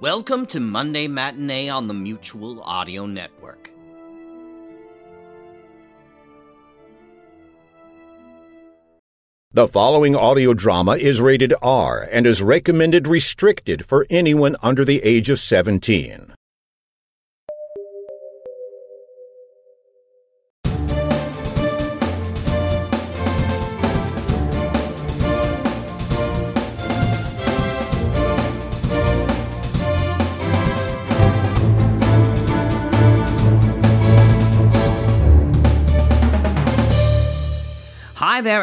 Welcome to Monday Matinee on the Mutual Audio Network. The following audio drama is rated R and is recommended restricted for anyone under the age of 17.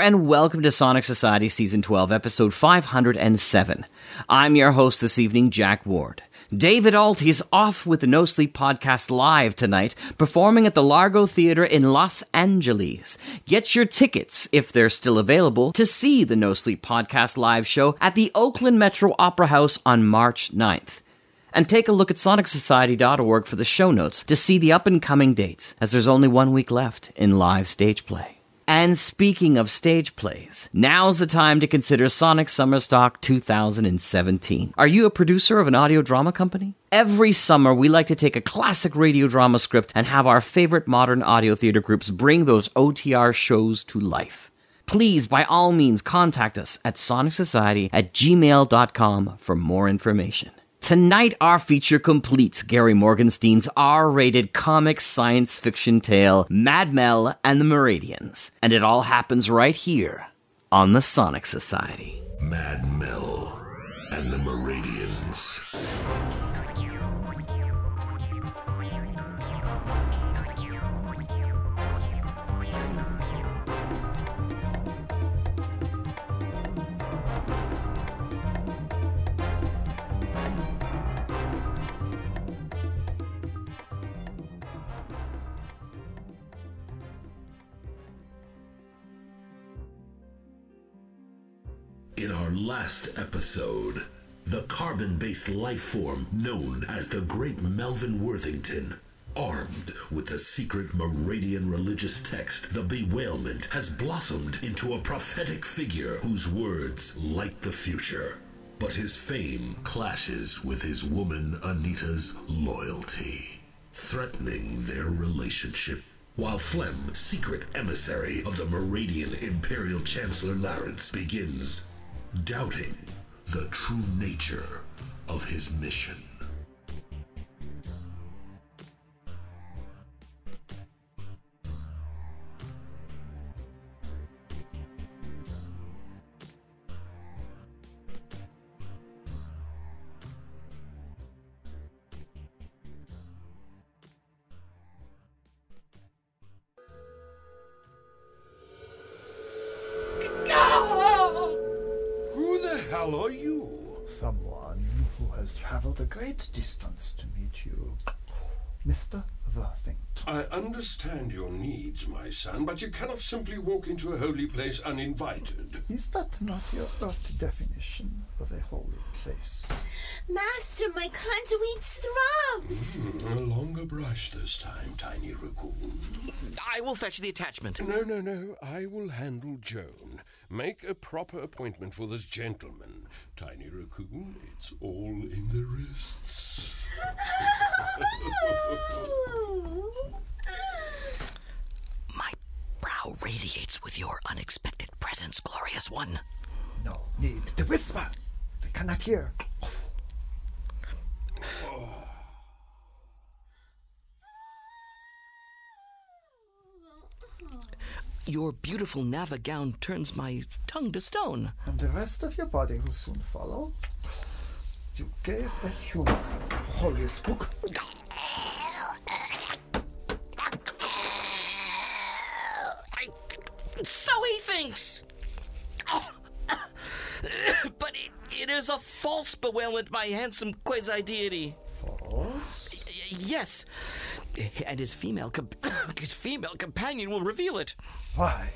And welcome to Sonic Society Season 12, Episode 507. I'm your host this evening, Jack Ward. David Ault is off with the No Sleep Podcast live tonight, performing at the Largo Theater in Los Angeles. Get your tickets, if they're still available, to see the No Sleep Podcast live show at the Oakland Metro Opera House on March 9th. And take a look at sonicsociety.org for the show notes to see the up and coming dates, as there's only one week left in live stage play. And speaking of stage plays, now's the time to consider Sonic Summer Stock 2017. Are you a producer of an audio drama company? Every summer, we like to take a classic radio drama script and have our favorite modern audio theater groups bring those OTR shows to life. Please, by all means, contact us at sonicsociety at gmail.com for more information. Tonight, our feature completes Gary Morgenstein's R rated comic science fiction tale, Mad Mel and the Meridians. And it all happens right here on the Sonic Society. Mad Mel and the Meridians. Last episode, the carbon based life form known as the Great Melvin Worthington, armed with the secret Meridian religious text, the Bewailment, has blossomed into a prophetic figure whose words light the future. But his fame clashes with his woman Anita's loyalty, threatening their relationship. While Flem, secret emissary of the Meridian Imperial Chancellor Larynx, begins doubting the true nature of his mission. Who are you? Someone who has traveled a great distance to meet you. Mr. Worthington. I understand your needs, my son, but you cannot simply walk into a holy place uninvited. Is that not your earth definition of a holy place? Master, my conduit throbs. Hmm, A longer brush this time, Tiny Raccoon. I will fetch the attachment. No, no, no. I will handle Joan. Make a proper appointment for this gentleman. Tiny Raccoon, it's all in the wrists. My brow radiates with your unexpected presence, glorious one. No need to whisper. They cannot hear. Your beautiful Nava gown turns my tongue to stone. And the rest of your body will soon follow. You gave a human the holiest book. I, so he thinks. but it, it is a false bewailment, my handsome quasi deity. False? Yes, and his female comp- his female companion will reveal it. Why?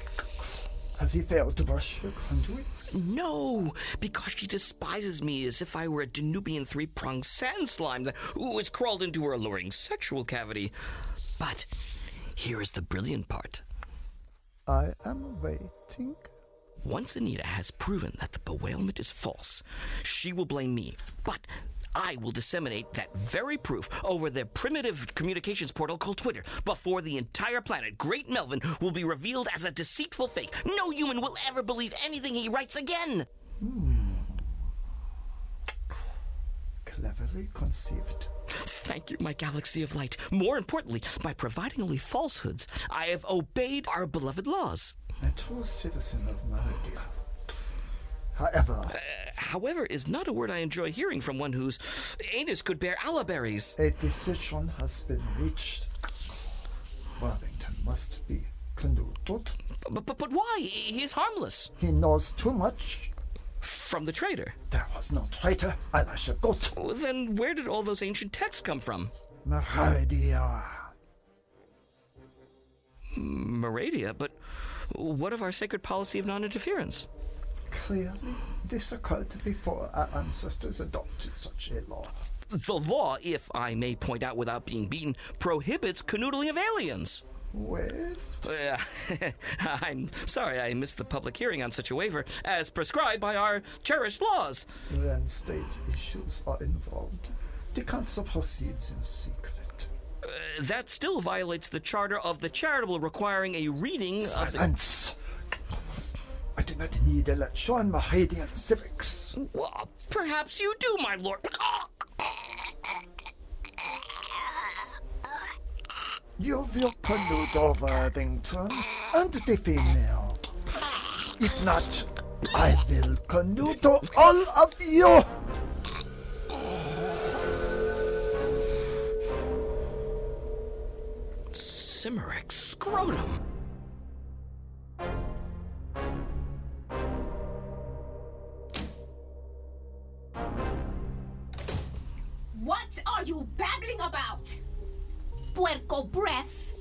Has he failed to brush your conduits? No, because she despises me as if I were a Danubian three-pronged sand slime that who has crawled into her alluring sexual cavity. But here is the brilliant part. I am waiting. Once Anita has proven that the bewailment is false, she will blame me. But I will disseminate that very proof over the primitive communications portal called Twitter before the entire planet. Great Melvin will be revealed as a deceitful fake. No human will ever believe anything he writes again. Hmm. Cleverly conceived. Thank you, my galaxy of light. More importantly, by providing only falsehoods, I have obeyed our beloved laws. A true citizen of Meridia. However, uh, However, is not a word I enjoy hearing from one whose anus could bear alaberries. a decision has been reached. Worthington must be conducted. But, but, but why? He is harmless. He knows too much. From the traitor. There was no traitor, Elisha Gut. Well, oh, Then where did all those ancient texts come from? Meridia. Meradia, but what of our sacred policy of non interference? Clearly, this occurred before our ancestors adopted such a law. The law, if I may point out without being beaten, prohibits canoodling of aliens. Uh, I'm sorry I missed the public hearing on such a waiver, as prescribed by our cherished laws. when state issues are involved, the council proceeds in secret. Uh, that still violates the charter of the charitable requiring a reading of the. Do not need a lecture on Meridian civics. Well, perhaps you do, my lord. You will collude over Worthington and the female. If not, I will collude all of you. Cimeric scrotum. You babbling about? Puerco breath.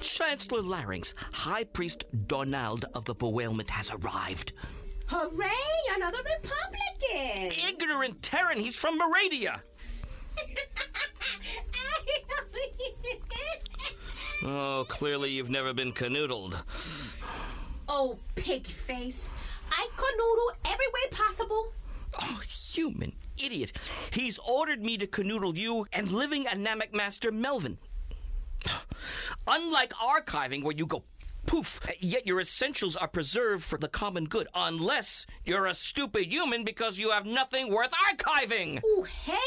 Chancellor Larynx, High Priest Donald of the Bewailment has arrived. Hooray, another Republican! Ignorant Terran, he's from Meradia. Oh, clearly you've never been canoodled. oh, pig face. I canoodle every way possible. Oh, human idiot. He's ordered me to canoodle you and living Anamic Master Melvin. Unlike archiving, where you go poof, yet your essentials are preserved for the common good, unless you're a stupid human because you have nothing worth archiving. Oh, hell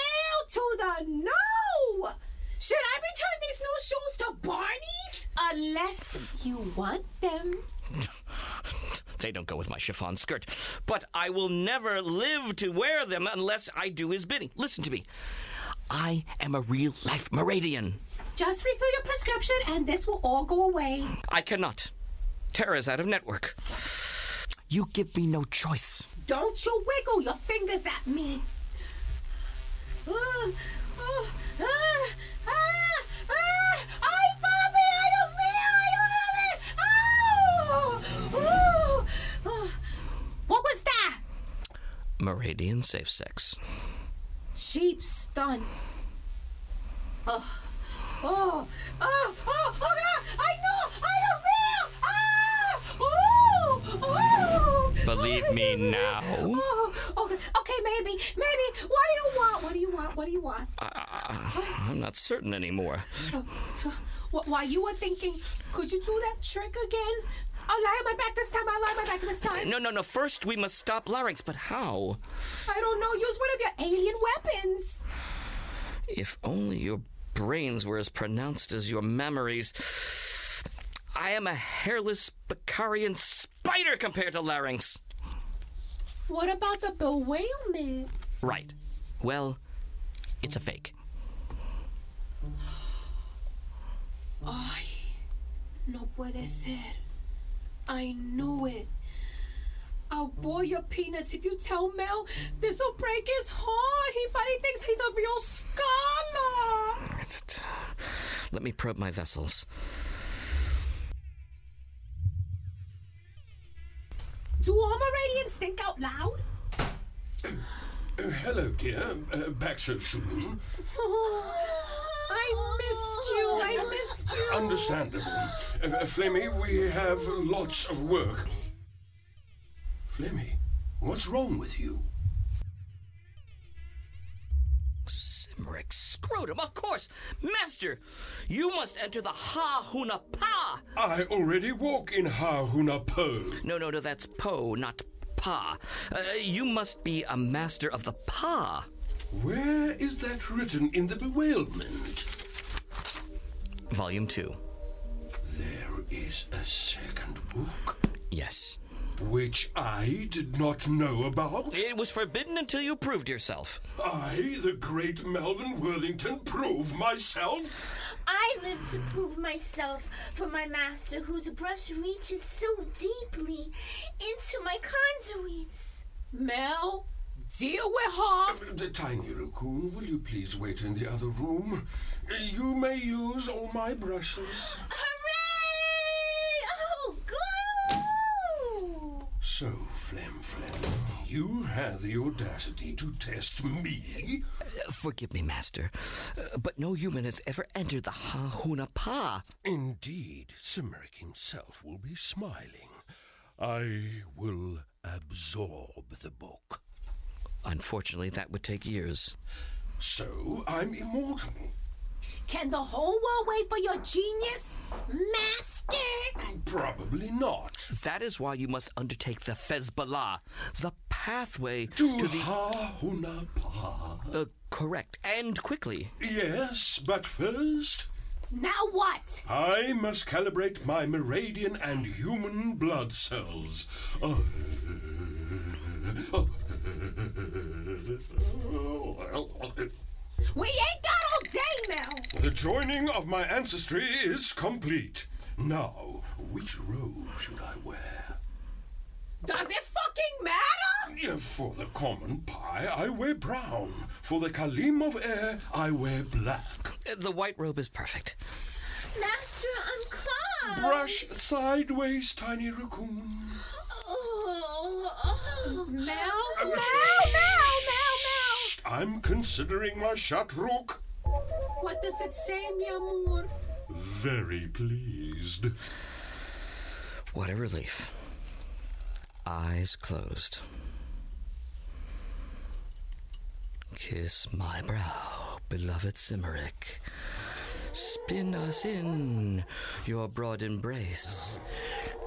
to the no! Should I return these new shoes to Barney's? Unless you want them. They don't go with my chiffon skirt. But I will never live to wear them unless I do his bidding. Listen to me. I am a real life Meridian. Just refill your prescription and this will all go away. I cannot. Tara's out of network. You give me no choice. Don't you wiggle your fingers at me. Uh, uh, ah, Meridian safe sex. Sheep stun. Oh, oh, oh, oh, oh, God. I know, I don't feel. Ah, oh, oh. Believe me now. Oh, okay, okay, maybe, maybe. What do you want? What do you want? What do you want? I'm not certain anymore. Wh- While you were thinking, could you do that trick again? I'll lie on my back this time. I'll lie on my back this time. No, no, no. First, we must stop larynx. But how? I don't know. Use one of your alien weapons. If only your brains were as pronounced as your memories. I am a hairless Bacarian spider compared to larynx. What about the bewailment? Right. Well, it's a fake. Ay, no puede ser. I knew it. I'll boil your peanuts if you tell Mel this'll break his heart. He finally thinks he's a real scholar. Let me probe my vessels. Do all Meridians think out loud? Hello, dear. Uh, back so soon. I Understandable. Uh, uh, Flemmy, we have lots of work. Flemmy, what's wrong with you? Cimeric scrotum, of course. Master, you must enter the Ha Huna Pa. I already walk in Ha-Huna Po. No, no, no, that's Po, not Pa. Uh, you must be a master of the Pa. Where is that written in the bewilderment? Volume 2. There is a second book, Yes. which I did not know about. It was forbidden until you proved yourself. I, the great Melvin Worthington, prove myself. I live to prove myself for my master, whose brush reaches so deeply into my conduits. Mel, deal with her. Uh, the tiny raccoon, will you please wait in the other room? You may use all my brushes. Hooray! Oh, go! So, Flim Flam, you had the audacity to test me? Forgive me, Master, but no human has ever entered the Ha Huna Pa. Indeed, Cimeric himself will be smiling. I will absorb the book. Unfortunately, that would take years. So, I'm immortal. Can the whole world wait for your genius? Master! Probably not. That is why you must undertake the Fezbollah, the pathway To, to the. Ha-Huna Pa. Uh, correct, and quickly. Yes, but first, Now what? I must calibrate my Meridian and human blood cells. Uh, We ain't got all day, Mel. the joining of my ancestry is complete. Now, which robe should I wear? Does it fucking matter? Yeah, For the common pie, I wear brown. For the Kalim of air, I wear black. The white robe is perfect. Master, I'm clogged! Brush sideways, tiny raccoon. Oh, oh. Mel, Mel, oh, I'm considering my shatruk. What does it say, mi amor? Very pleased. What a relief. Eyes closed. Kiss my brow, beloved Cimeric. Spin us in your broad embrace.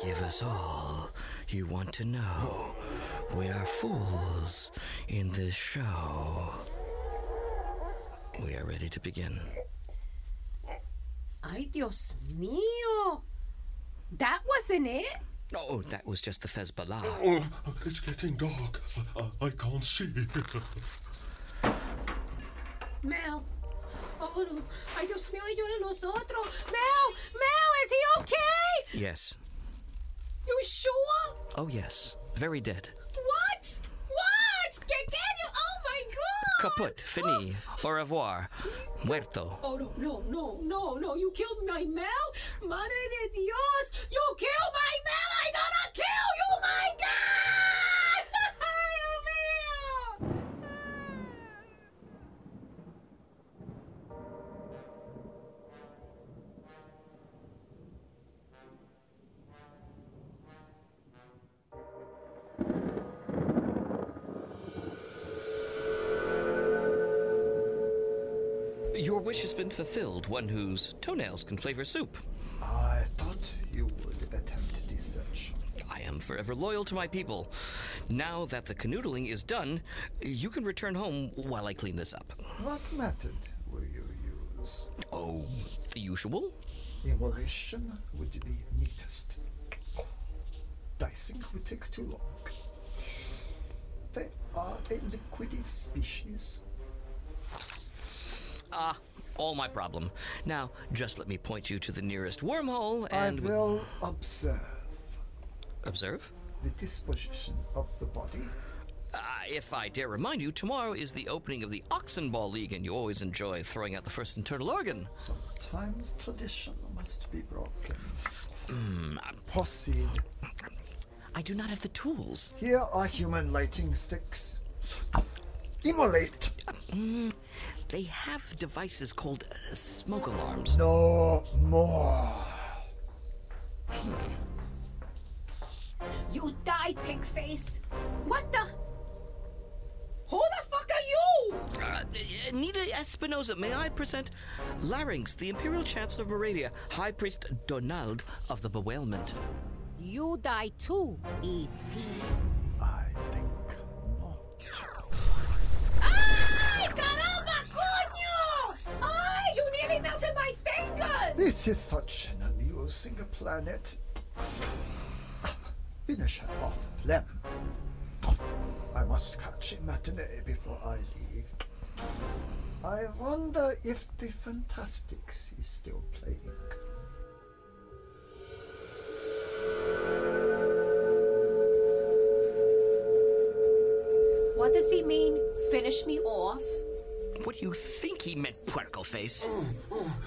Give us all you want to know. We are fools in this show. We are ready to begin. Ay, Dios mío. That wasn't it? Oh, that was just the Fezbollah. Oh, it's getting dark. I, I can't see. Mel. Oh, no. Ay, Dios mío, y yo de los. Mel, Mel, is he okay? Yes. You sure? Oh, yes. Very dead. What? What? ¿Qué, qué? Oh my god! Caput, fini, oh. au revoir, muerto. Oh no, no, no, no, no, you killed my Mel? Madre de Dios! You killed my Mel! I gonna kill you, my God! Your wish has been fulfilled, one whose toenails can flavor soup. I thought you would attempt deception. I am forever loyal to my people. Now that the canoodling is done, you can return home while I clean this up. What method will you use? Oh, the usual? Immolation would be neatest. Dicing would take too long. They are a liquidy species. Ah, all my problem. Now, just let me point you to the nearest wormhole and. I will observe Observe? the disposition of the body. Uh, if I dare remind you, tomorrow is the opening of the Oxenball League, and you always enjoy throwing out the first internal organ. Sometimes tradition must be broken. Proceed. I do not have the tools. Here are human lighting sticks. Immolate! They have devices called uh, smoke alarms. No more. You die, pig face! What the? Who the fuck are you? Uh, Anita Espinosa, may I present Larynx, the Imperial Chancellor of Moravia, High Priest Donald of the Bewailment. You die too, E E.T. I think not. This is such an amusing planet. Ah, finish her off, Flem. I must catch a matinee before I leave. I wonder if the Fantastics is still playing. What does he mean? Finish me off? What do you think he meant, puerco face?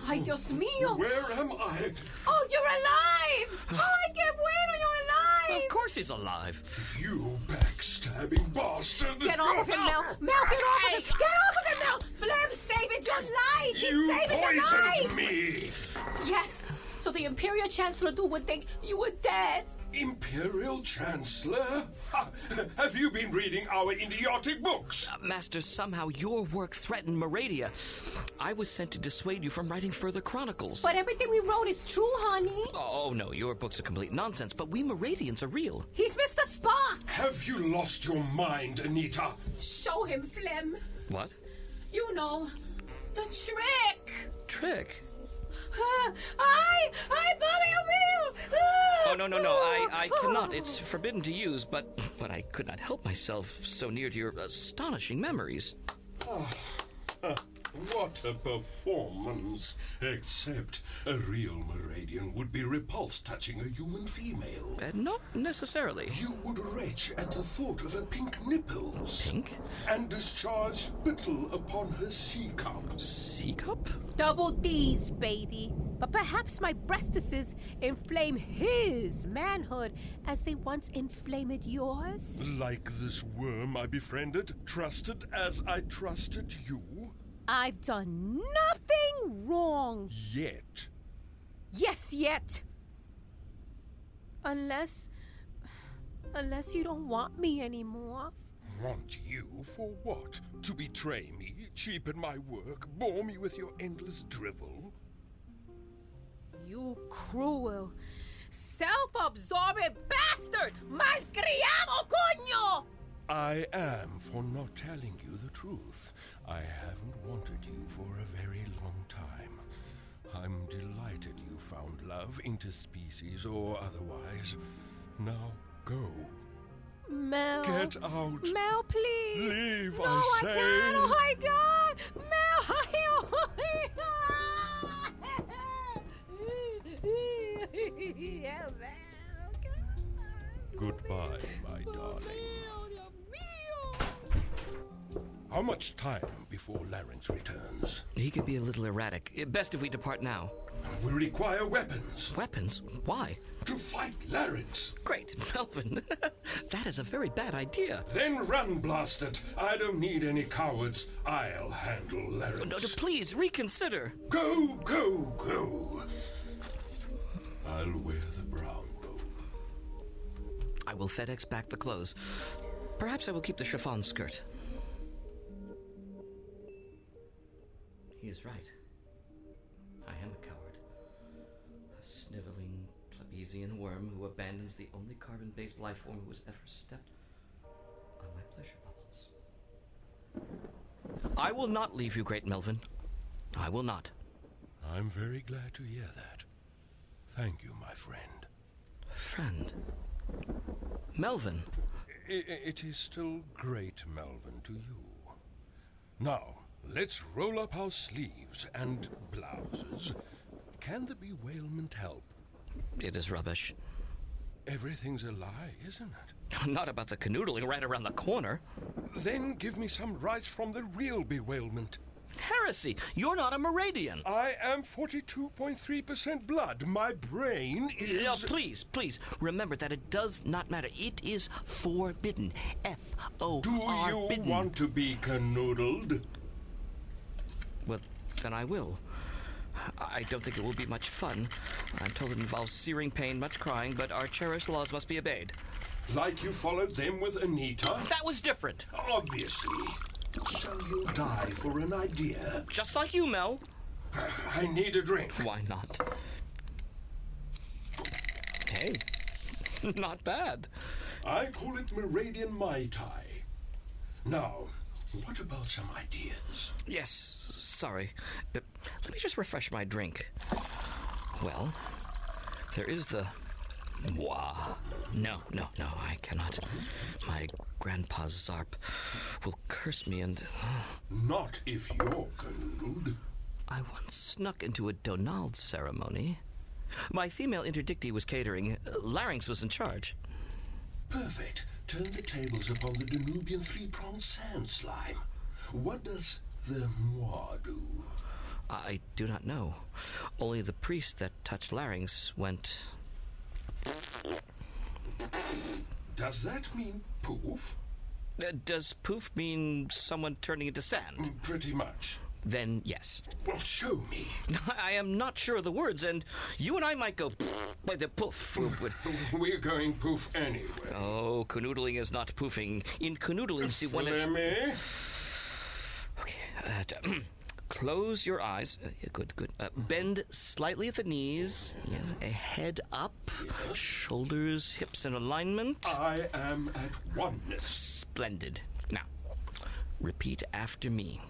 Ay, Dios mío! Where am I? Oh, you're alive! Ay, qué bueno, you're alive! Of course he's alive. You backstabbing bastard! Get off of him, Mel! Mel, get off of him! Get off of him, Mel! Flem saved your life! He You saved your poisoned life! me! Yes, so the Imperial Chancellor Du would think you were dead. Imperial Chancellor? Ha! Have you been reading our idiotic books? Uh, Master, somehow your work threatened Moradia. I was sent to dissuade you from writing further chronicles. But everything we wrote is true, honey. Oh, no, your books are complete nonsense, but we Moradians are real. He's Mr. Spock! Have you lost your mind, Anita? Show him, Flem. What? You know, the trick. Trick? Ah, Ay, ay, Bobby O'Meal! Oh, no, no, no, I, I cannot. It's forbidden to use, but, but I could not help myself so near to your astonishing memories. What a performance! Except a real Meridian would be repulsed touching a human female. Uh, not necessarily. You would retch at the thought of her pink nipples. Pink? And discharge spittle upon her sea cup. Sea cup? Double D's, baby. But perhaps my breastises inflame his manhood as they once inflamed yours. Like this worm I befriended, trusted as I trusted you? I've done nothing wrong. Yet. Yes, yet. Unless. Unless you don't want me anymore. Want you for what? To betray me, cheapen my work, bore me with your endless drivel? You cruel, self absorbed bastard! Malcriado, coño! I am for not telling you the truth. I haven't wanted you for a very long time. I'm delighted you found love, interspecies or otherwise. Now go. Mel. Get out. Mel, please. Leave, no, I say. can't. Oh my god. Mel, I Goodbye, my darling. Oh, How much time before Larynx returns? He could be a little erratic. Uh, Best if we depart now. We require weapons Weapons? Why? to fight Larynx. Great, Melvin. that is a very bad idea. Then run, blasted. I don't need any cowards. I'll handle Larynx. No, no, please reconsider. Go, go, go. I'll wear the brown robe. I will FedEx back the clothes. Perhaps I will keep the chiffon skirt. He is right. I am a coward. A sniveling plebeian worm who abandons the only carbon based life form who has ever stepped on my pleasure bubbles. I will not leave you, great Melvin. I will not. I'm very glad to hear that. Thank you, my friend. Friend. Melvin. I- it is still great, Melvin, to you. Now, let's roll up our sleeves and blouses. Can the bewailment help? It is rubbish. Everything's a lie, isn't it? Not about the canoodling right around the corner. Then give me some rights from the real bewailment. Heresy! You're not a Meridian! I am 42.3% blood. My brain is. No, please, please, remember that it does not matter. It is forbidden. F O Do R you want to be canoodled? Well, then I will. I don't think it will be much fun. I'm told it involves searing pain, much crying, but our cherished laws must be obeyed. Like you followed them with Anita? That was different. Obviously. So you'll die for an idea? Just like you, Mel. I need a drink. Why not? Hey, not bad. I call it Meridian Mai Tai. Now, what about some ideas? Yes, sorry. Uh, let me just refresh my drink. Well, there is the. Moi. No, no, no, I cannot. My grandpa Zarp will curse me and. Not if you're canoodled. I once snuck into a Donald ceremony. My female interdictee was catering. Larynx was in charge. Perfect. Turn the tables upon the Danubian three-pronged sand slime. What does the moi do? I do not know. Only the priest that touched Larynx went. Does that mean poof? Uh, does poof mean someone turning into sand? Pretty much. Then yes. Well, show me. I am not sure of the words, and you and I might go by the poof. We're going poof anyway. Oh, canoodling is not poofing. In canoodling, see when it's. Okay. Uh, t- close your eyes. Uh, good, good. Uh, bend slightly at the knees. Yes. A head up. Shoulders, hips in alignment. I am at oneness. Splendid. Now, repeat after me.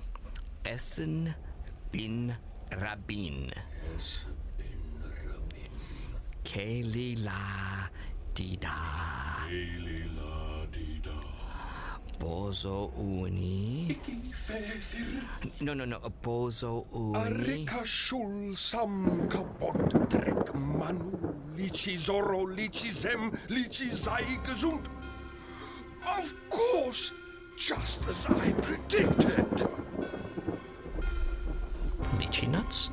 Essen bin Rabin. Keli la dida. Bozo uni. Iki fethir. No, no, no. Bozo uni. Arika shul sam kabot drek manu. Lichi zoro, lichi zem, lichi zai gesund. Of course, just as I predicted. Lychee nuts?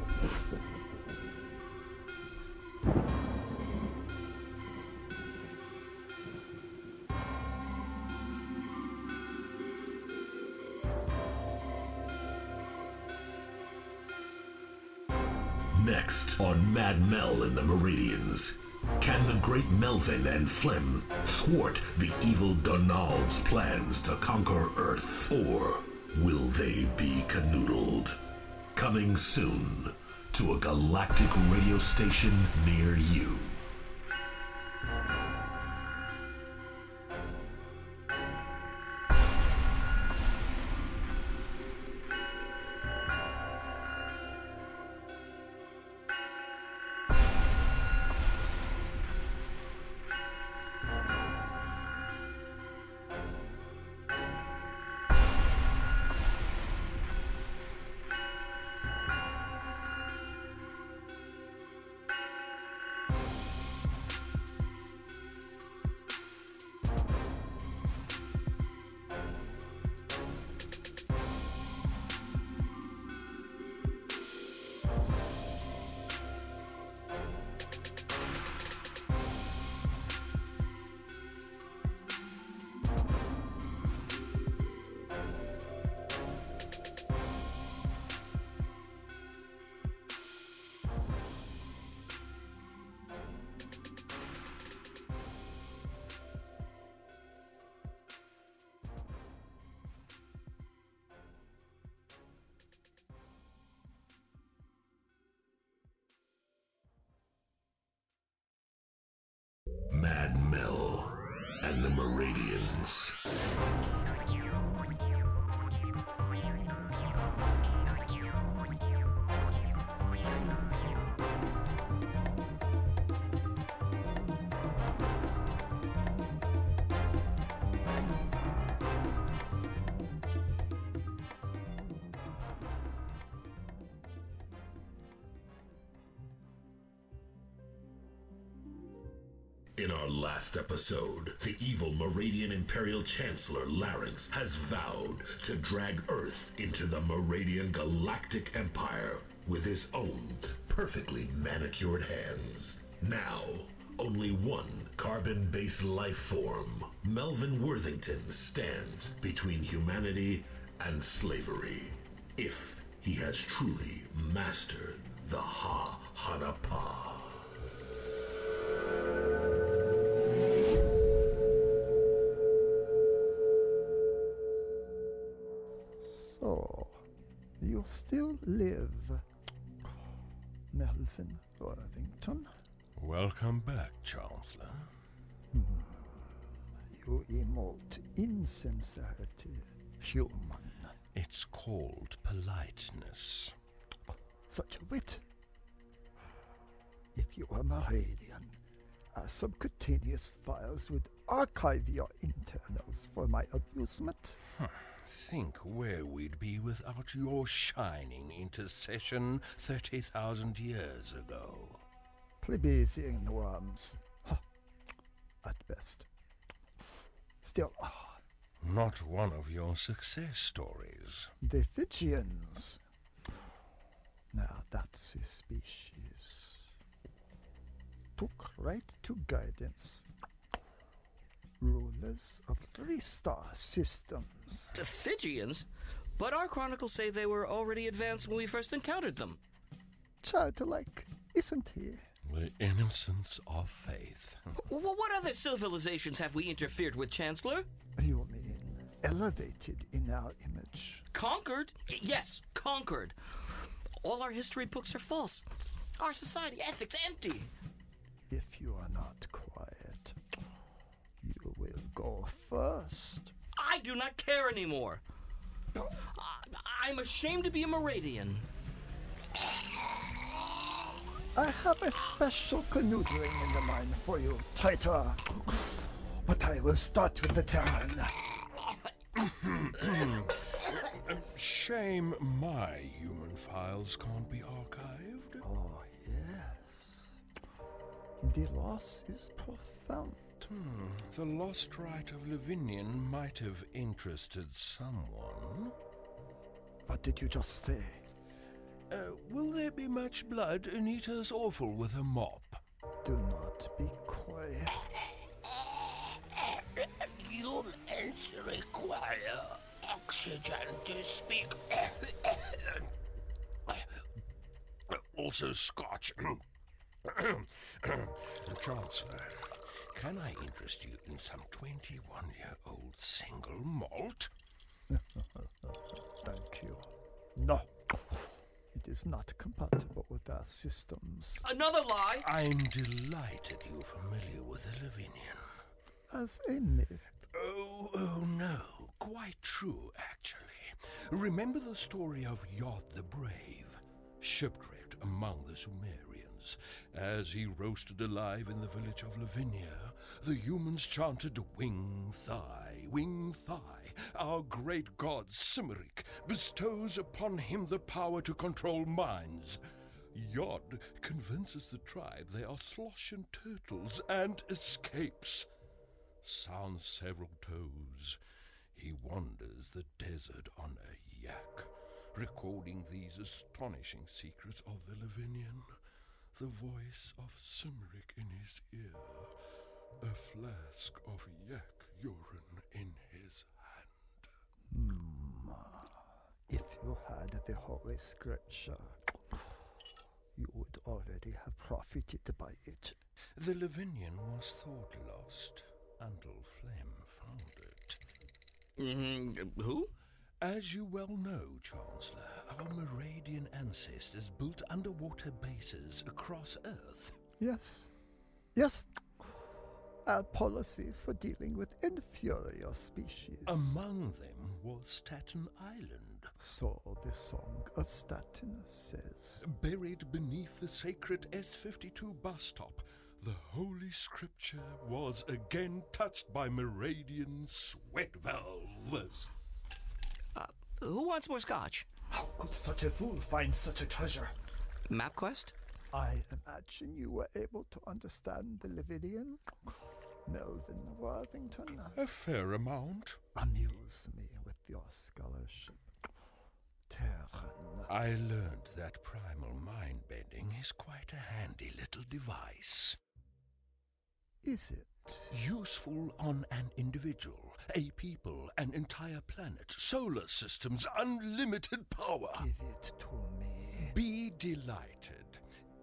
Next on Mad Mel and the Meridians. Can the great Melvin and Flem thwart the evil Donald's plans to conquer Earth? Or will they be canoodled? Coming soon to a galactic radio station near you. In our last episode, the evil Meridian Imperial Chancellor Larynx has vowed to drag Earth into the Meridian Galactic Empire with his own perfectly manicured hands. Now, only one carbon based life form, Melvin Worthington, stands between humanity and slavery. If he has truly mastered the Ha Hanapa. You still live, Melvin Worthington? Welcome back, Chancellor. Hmm. You emote insincerity, human. It's called politeness. Such a wit. If you were Meridian, our uh, subcutaneous files would archive your internals for my amusement. Hmm. Think where we'd be without your shining intercession 30,000 years ago. Plebeian worms. Huh. At best. Still, ah, Not one of your success stories. the Fijians. Now that's a species. Took right to guidance. Rulers of three star systems. The Fijians? But our chronicles say they were already advanced when we first encountered them. Childlike, isn't he? The innocence of faith. W- what other civilizations have we interfered with, Chancellor? You mean elevated in our image? Conquered? Yes, conquered. All our history books are false. Our society ethics empty. If you are not quiet, you will go first. I do not care anymore. I- I'm ashamed to be a Meridian. I have a special canoodling in the mind for you, Titor. But I will start with the Terran. Shame my human files can't be archived. Oh, yes. The loss is profound. The lost right of Lavinian might have interested someone. What did you just say? Uh, will there be much blood? Anita's awful with a mop. Do not be quiet. Humans require oxygen to speak. also, scotch. Chancellor, can I interest you in some 21 year old single malt? Thank you. No. It is not compatible with our systems. Another lie. I'm delighted you're familiar with the Lavinian. As a myth, Oh, oh no. Quite true, actually. Remember the story of Yod the Brave? Shipwrecked among the Sumerians. As he roasted alive in the village of Lavinia, the humans chanted Wing Thigh, Wing Thigh. Our great god Cimeric bestows upon him the power to control minds. Yod convinces the tribe they are sloshen turtles and escapes. Sounds several toes. He wanders the desert on a yak, recording these astonishing secrets of the Lavinian. The voice of Cimeric in his ear, a flask of yak urine in his hand. if you had the Holy Scripture, you would already have profited by it. The Lavinian was thought lost until Flame found it. Mm, who? As you well know, Chancellor, our Meridian ancestors built underwater bases across Earth. Yes. Yes. Our policy for dealing with inferior species. Among them was Staten Island. so the Song of Staten says. Buried beneath the sacred S 52 bus stop, the Holy Scripture was again touched by Meridian sweat valves. Who wants more scotch? How could such a fool find such a treasure? MapQuest? I imagine you were able to understand the Lavinian. Melvin Worthington. A fair amount. Amuse me with your scholarship. Terran. I learned that primal mind bending is quite a handy little device. Is it? Useful on an individual, a people, an entire planet, solar systems, unlimited power. Give it to me. Be delighted.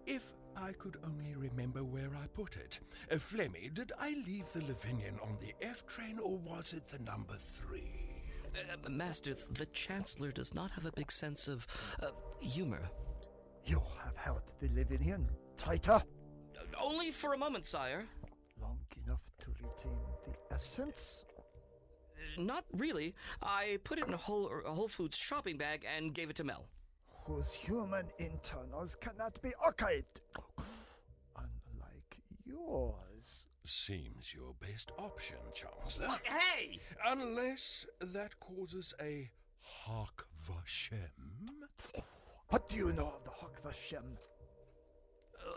If I could only remember where I put it. Uh, Flemmy, did I leave the Lavinian on the F train or was it the number three? Uh, Master, the Chancellor does not have a big sense of uh, humor. You have held the Lavinian traitor, Uh, only for a moment, sire. The essence. Uh, Not really. I put it in a Whole, a Whole Foods shopping bag and gave it to Mel. whose human internals cannot be archived. Unlike yours. Seems your best option, Chancellor. What? Hey! Unless that causes a Hak Vashem. What do you know of the Hak Vashem?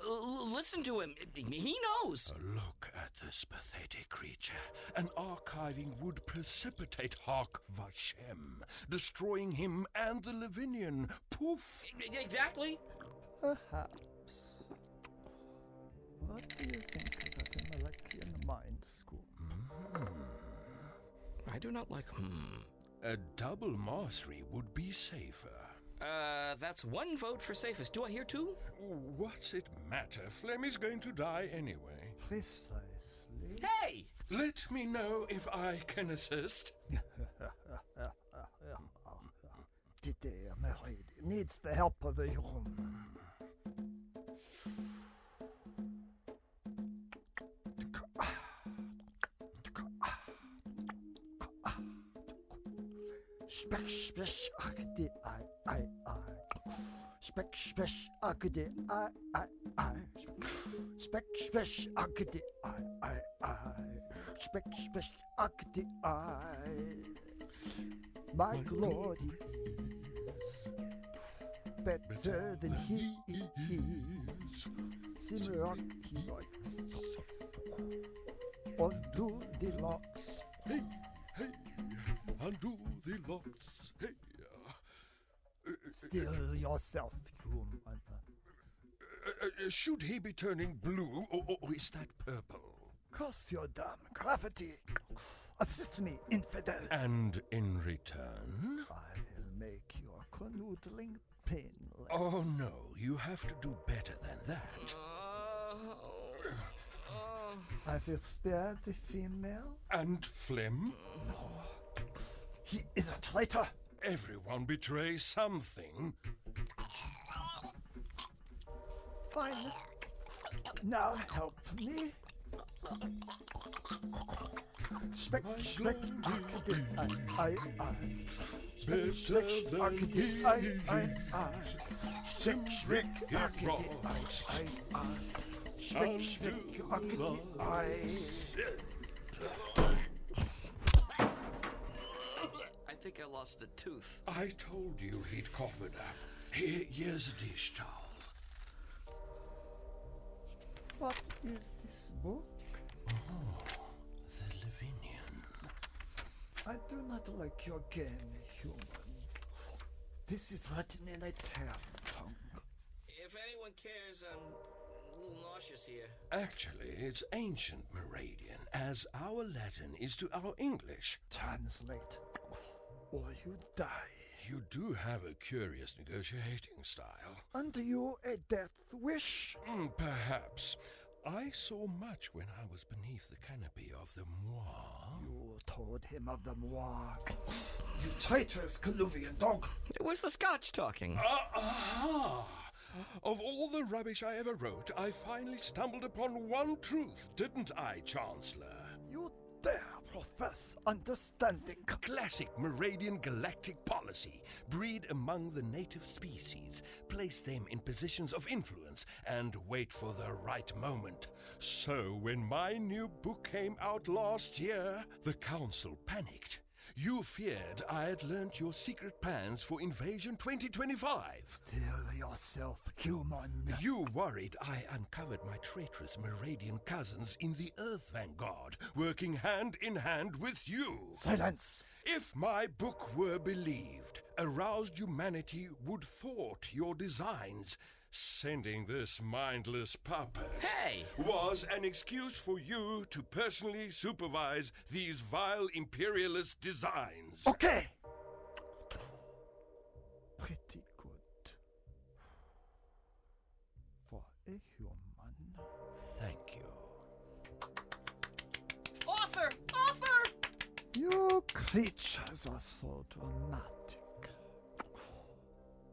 L- listen to him. He knows. Look at this pathetic creature. An archiving would precipitate Hak Vashem, destroying him and the Lavinian. Poof! Exactly. Perhaps. What do you think about a Malachian mind school? I do not like. Hmm. A double mastery would be safer. Uh, that's one vote for safest. Do I hear two? What's it matter? Flem is going to die anyway. Precisely. Hey! Let me know if I can assist. Today, married needs the help of a human. Spek, spek, akde, ai, ai, ai. Spek, spek, akde, ai, ai, ai. Spek, spek, akde, ai, ai, ai. Spek, spek, akde, ai. My glory is better than he is. Simran he likes. Undo the locks. Hey, undo the locks. Hey, uh, Still yourself, human. uh, uh, should he be turning blue, or, or is that purple? Curse your damn gravity. Assist me, infidel. And in return? I will make your canoodling painless. Oh no, you have to do better than that. I will spare the female. And Flem? He is a traitor. Everyone betrays something. Fine. Now help me. Spec, spec, akade, I, I, I. Better Spec, than I, I, I. Spec, spec, Rick. I, I, I. Spec, spec, akade, I. think I lost a tooth. I told you he'd cough it up. Here, here's a dish towel. What is this book? Oh, the Lavinian. I do not like your game, human. This is written in a Terran tongue. If anyone cares, I'm a little nauseous here. Actually, it's ancient Meradian, as our Latin is to our English. Translate, or you die. You do have a curious negotiating style. And you a death wish? Mm, Perhaps. I saw much when I was beneath the canopy of the Moir. You told him of the Moag. You traitorous Colluvian dog! It was the Scotch talking. Aha! Of all the rubbish I ever wrote, I finally stumbled upon one truth, didn't I, Chancellor? You dare profess understanding. Classic Meradian galactic policy. Breed among the native species, place them in positions of influence, and wait for the right moment. So, when my new book came out last year, the Council panicked. You feared I had learnt your secret plans for Invasion 2025. Still yourself, human. You worried I uncovered my traitorous Meradian cousins in the Earth Vanguard, working hand in hand with you. Silence! If my book were believed, aroused humanity would thwart your designs. Sending this mindless puppet Hey! was an excuse for you to personally supervise these vile imperialist designs. Okay! Pretty good. For a human. Thank you. Author! Author! You creatures are so dramatic.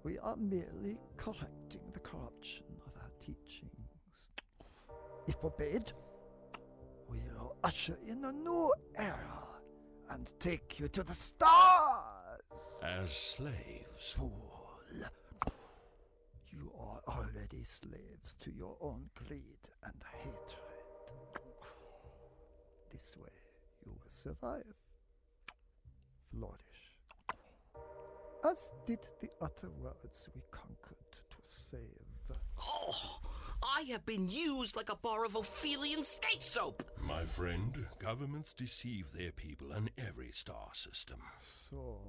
We are merely correcting the corruption of our teachings. If obeyed, we'll usher in a new era and take you to the stars. As slaves. Fool. You are already slaves to your own greed and hatred. This way you will survive, flourish, as did the other worlds we conquered to save. Oh, I have been used like a bar of Ophelian state soap. My friend, governments deceive their people in every star system. So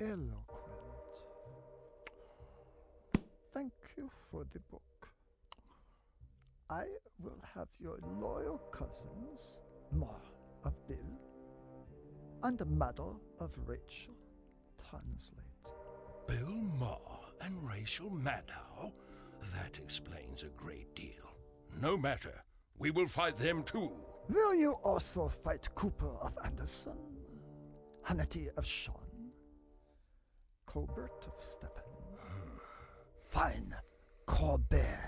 eloquent. Thank you for the book. I will have your loyal cousins, Mar of Bill and Maddo of Rachel, translate. Bill Maher and Rachel Maddow? That explains a great deal. No matter. We will fight them too. Will you also fight Cooper of Anderson, Hannity of Sean, Colbert of Stephen? Fine, Corbett.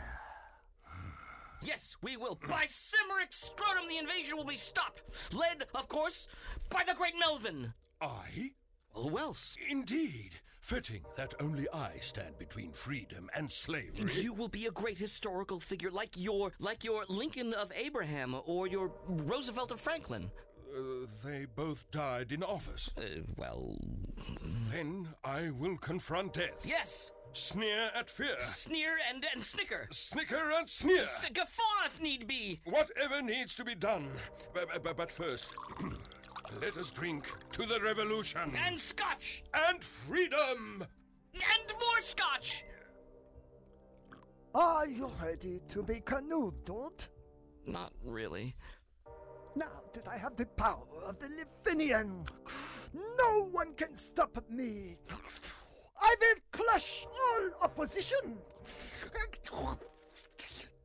Yes, we will. By Cimeric Scrotum, the invasion will be stopped. Led, of course, by the great Melvin. I? Well, who else? Indeed. Fitting that only I stand between freedom and slavery. And you will be a great historical figure like your like your Lincoln of Abraham or your Roosevelt of Franklin. Uh, they both died in office. Uh, well, Then I will confront death. yes. Sneer at fear. Sneer and, and snicker. Snicker and sneer. S- guffaw if need be. Whatever needs to be done. But, but, but first, let us drink to the revolution And scotch. and freedom. And more scotch. Are you ready to be canoodled? Not really. Now that I have the power of the Lavinian, no one can stop me. I will crush all opposition.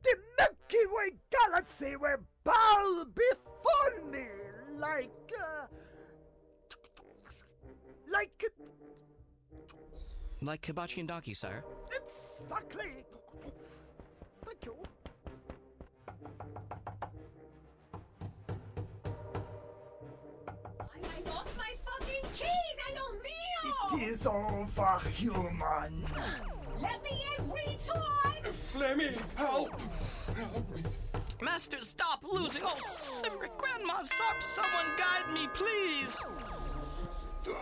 The Milky Way galaxy will bow before me like, uh, like Like hibachi and donkey, sire. exactly. Thank you. I, I lost my fucking keys! I don't It mean is over, human. Let me in, retard! Flemmy, help! Help me. Master, stop losing. Oh, Cimeric Grandma, Sarp, Someone guide me, please. Mm.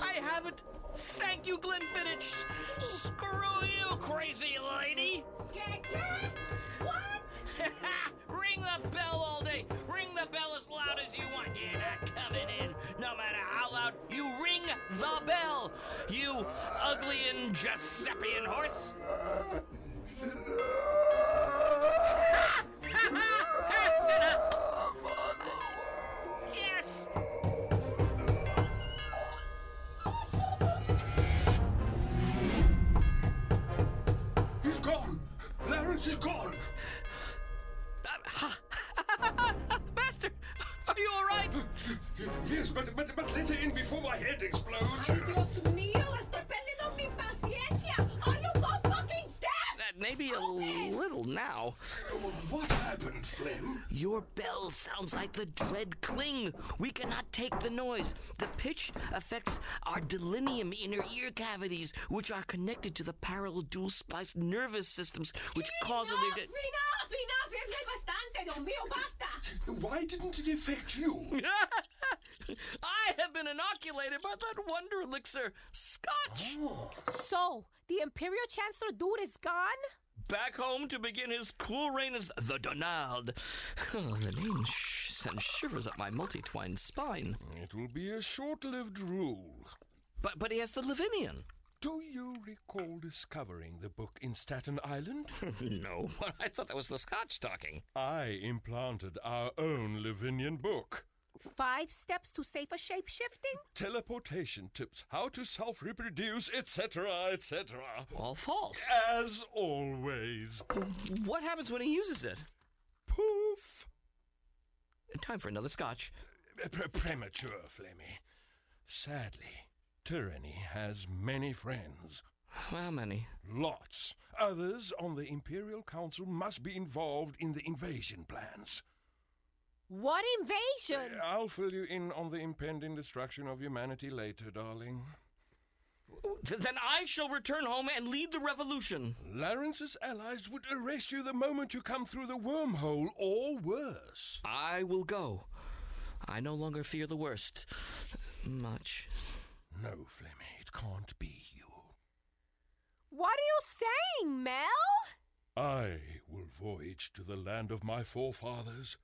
I have it. Thank you, Glenfiddich. Screw you, crazy lady. What? Ring the bell all day. Ring the bell as loud as you want. You're not coming in, no matter how ring the bell, you ugly and Giuseppean horse. In before my head explodes. Dios mío, estoy perdiendo mi paciencia! Are you both fucking deaf? That may be a Open! Little now. What happened, Flem? Your bell sounds like the dread cling. We cannot take the noise. The pitch affects our delinium inner ear cavities, which are connected to the parallel dual spliced nervous systems, which cause enough, the. enough, enough! Ya hay bastante, Dios mío, basta! Why didn't it affect you? I have been inoculated by that wonder elixir, Scotch. Ah. So, the Imperial Chancellor dude is gone? Back home to begin his cool reign as the Donald. Oh, the name sh- sends shivers up my multi-twined spine. It will be a short-lived rule. But but he has the Lavinian. Do you recall discovering the book in Staten Island? no, I thought that was the Scotch talking. I implanted our own Lavinian book. Five steps to safer shape shifting? Teleportation tips, how to self-reproduce, etc., etc. All false. As always. What happens when he uses it? Poof! Time for another scotch. Pre- premature, Flemmy. Sadly, tyranny has many friends. How many? Lots. Others on the Imperial Council must be involved in the invasion plans. What invasion? I'll fill you in on the impending destruction of humanity later, darling. Th- then I shall return home and lead the revolution. Lawrence's allies would arrest you the moment you come through the wormhole, or worse. I will go. I no longer fear the worst. Much. No, Flemmy, it can't be you. What are you saying, Mel? I will voyage to the land of my forefathers.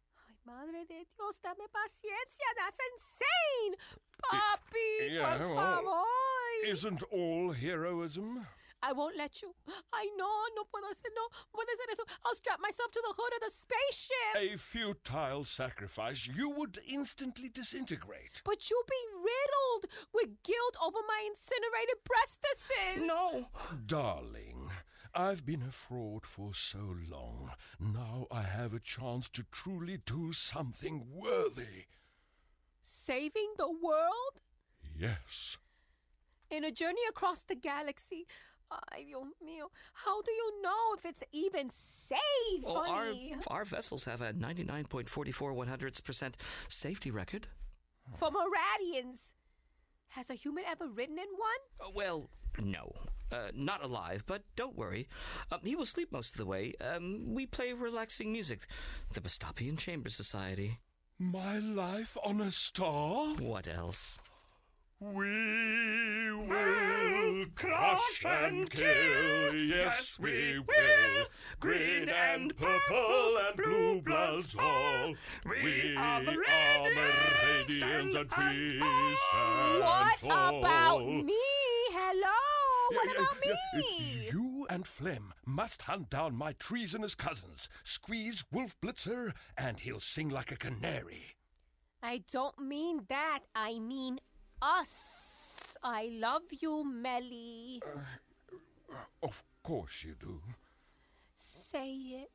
Madre de Dios, dame paciencia. That's insane. Papi, Yeah, por well, favor. Isn't all heroism? I won't let you. I know, no puedo hacer, no puedo hacer eso. I'll strap myself to the hood of the spaceship. A futile sacrifice. You would instantly disintegrate. But you'll be riddled with guilt over my incinerated breastises. No. Darling, I've been a fraud for so long. Now I have a chance to truly do something worthy. Saving the world? Yes. In a journey across the galaxy. Ay, Dios mío. How do you know if it's even safe, Well, our, honey? our vessels have a 99.44 100th percent safety record. For Moradians. Has a human ever ridden in one? Uh, Well, no. Uh, not alive, but don't worry. Um, he will sleep most of the way. Um, we play relaxing music. The Bastapian Chamber Society. My life on a star? What else? We will crush and kill, yes we will. Green and purple and blue bloods all. We are Meridians and we stand What tall. about me? Hello? What about me? You and Flem must hunt down my treasonous cousins, Squeeze Wolf Blitzer, and he'll sing like a canary. I don't mean that. I mean us. I love you, Melly. Uh, of course you do. Say it.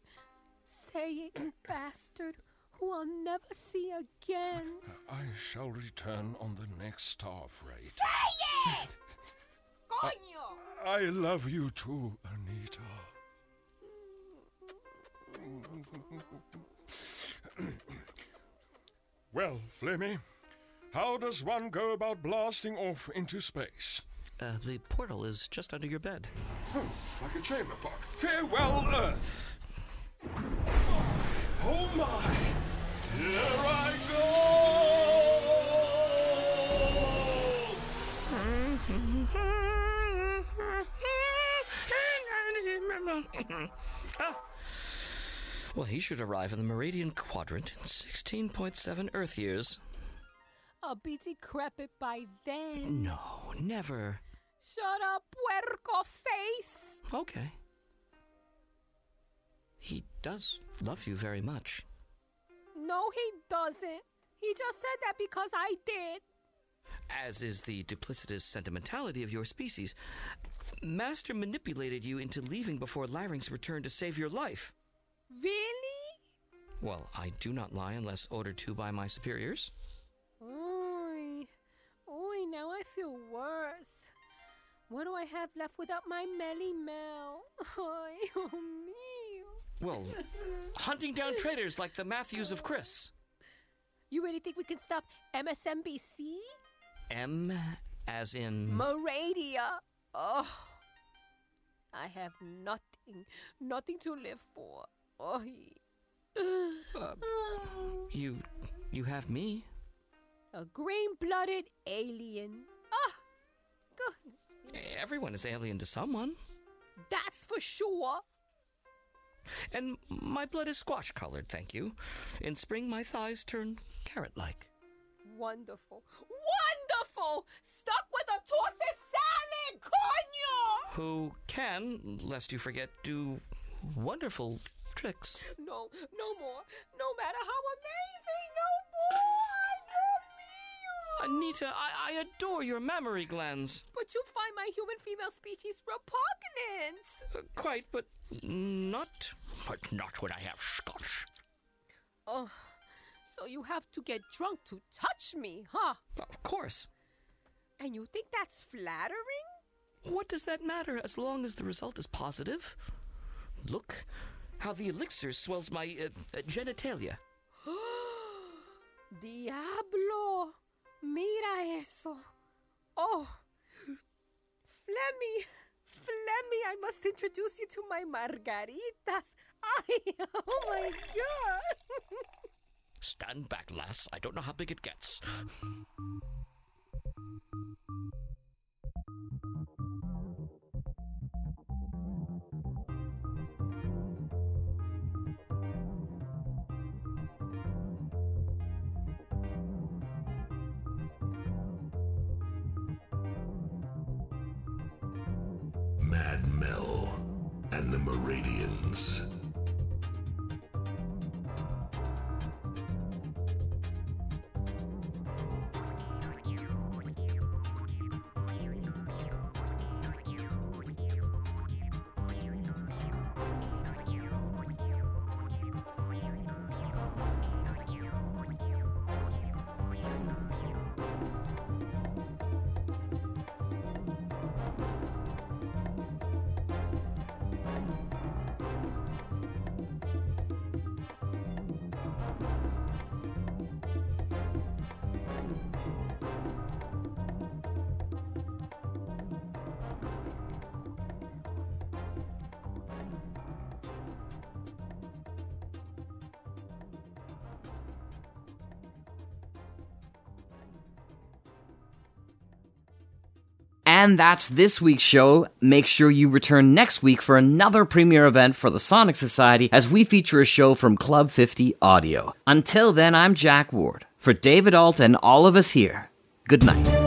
Say it, you bastard, who I'll never see again. I shall return on the next star freight. Say it! Coño! I love you too, Anita. well, Flemmy, how does one go about blasting off into space? Uh, the portal is just under your bed. It's like a chamber pot. Farewell, Earth! Oh my! Here I Ah. Well, he should arrive in the Meridian Quadrant in 16.7 Earth years. I'll be decrepit by then. No, never. Shut up, puerco face! Okay. He does love you very much. No, he doesn't. He just said that because I did. As is the duplicitous sentimentality of your species. Master manipulated you into leaving before Larynx returned to save your life. Really? Well, I do not lie unless ordered to by my superiors. Oy. Oy, now I feel worse. What do I have left without my Melly Mel? Ay, oh me. Well, hunting down traitors like the Matthews of Chris. You really think we can stop MSNBC? M as in. Moradia. Oh. I have nothing, nothing to live for. Oy. You. You have me. A green blooded alien. Ah! Goodness. Everyone is alien to someone. That's for sure. And my blood is squash colored, thank you. In spring, my thighs turn carrot like. Wonderful. Wonderful! Stuck with a tossed salad, coño! Who can, lest you forget, do wonderful tricks. No, no more. No matter how amazing, no more! Dios! Anita, I, I adore your mammary glands. But you find my human female species repugnant. Uh, quite, but not. But not when I have scotch. Oh, So you have to get drunk to touch me, huh? Of course. And you think that's flattering? What does that matter as long as the result is positive? Look how the elixir swells my uh, uh, genitalia. Diablo! Mira eso. Oh, Flemmy, Flemmy, I must introduce you to my margaritas. Oh my god. Stand back, lass. I don't know how big it gets. Mel and the Meridians. And that's this week's show. Make sure you return next week for another premiere event for the Sonic Society as we feature a show from Club 50 Audio. Until then, I'm Jack Ward. For David Ault and all of us here, good night.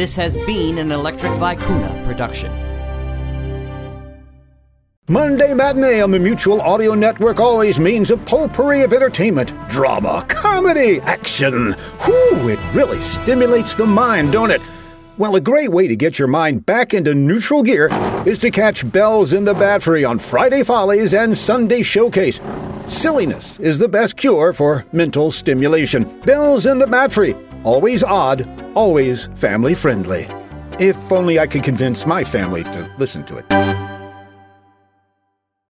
This has been an Electric Vicuna production. Monday Matinee on the Mutual Audio Network always means a potpourri of entertainment, drama, comedy, action. Whew, it really stimulates the mind, don't it? Well, a great way to get your mind back into neutral gear is to catch Bells in the Batfry on Friday Follies and Sunday Showcase. Silliness is the best cure for mental stimulation. Bells in the Batfry, always odd, always family friendly. If only I could convince my family to listen to it.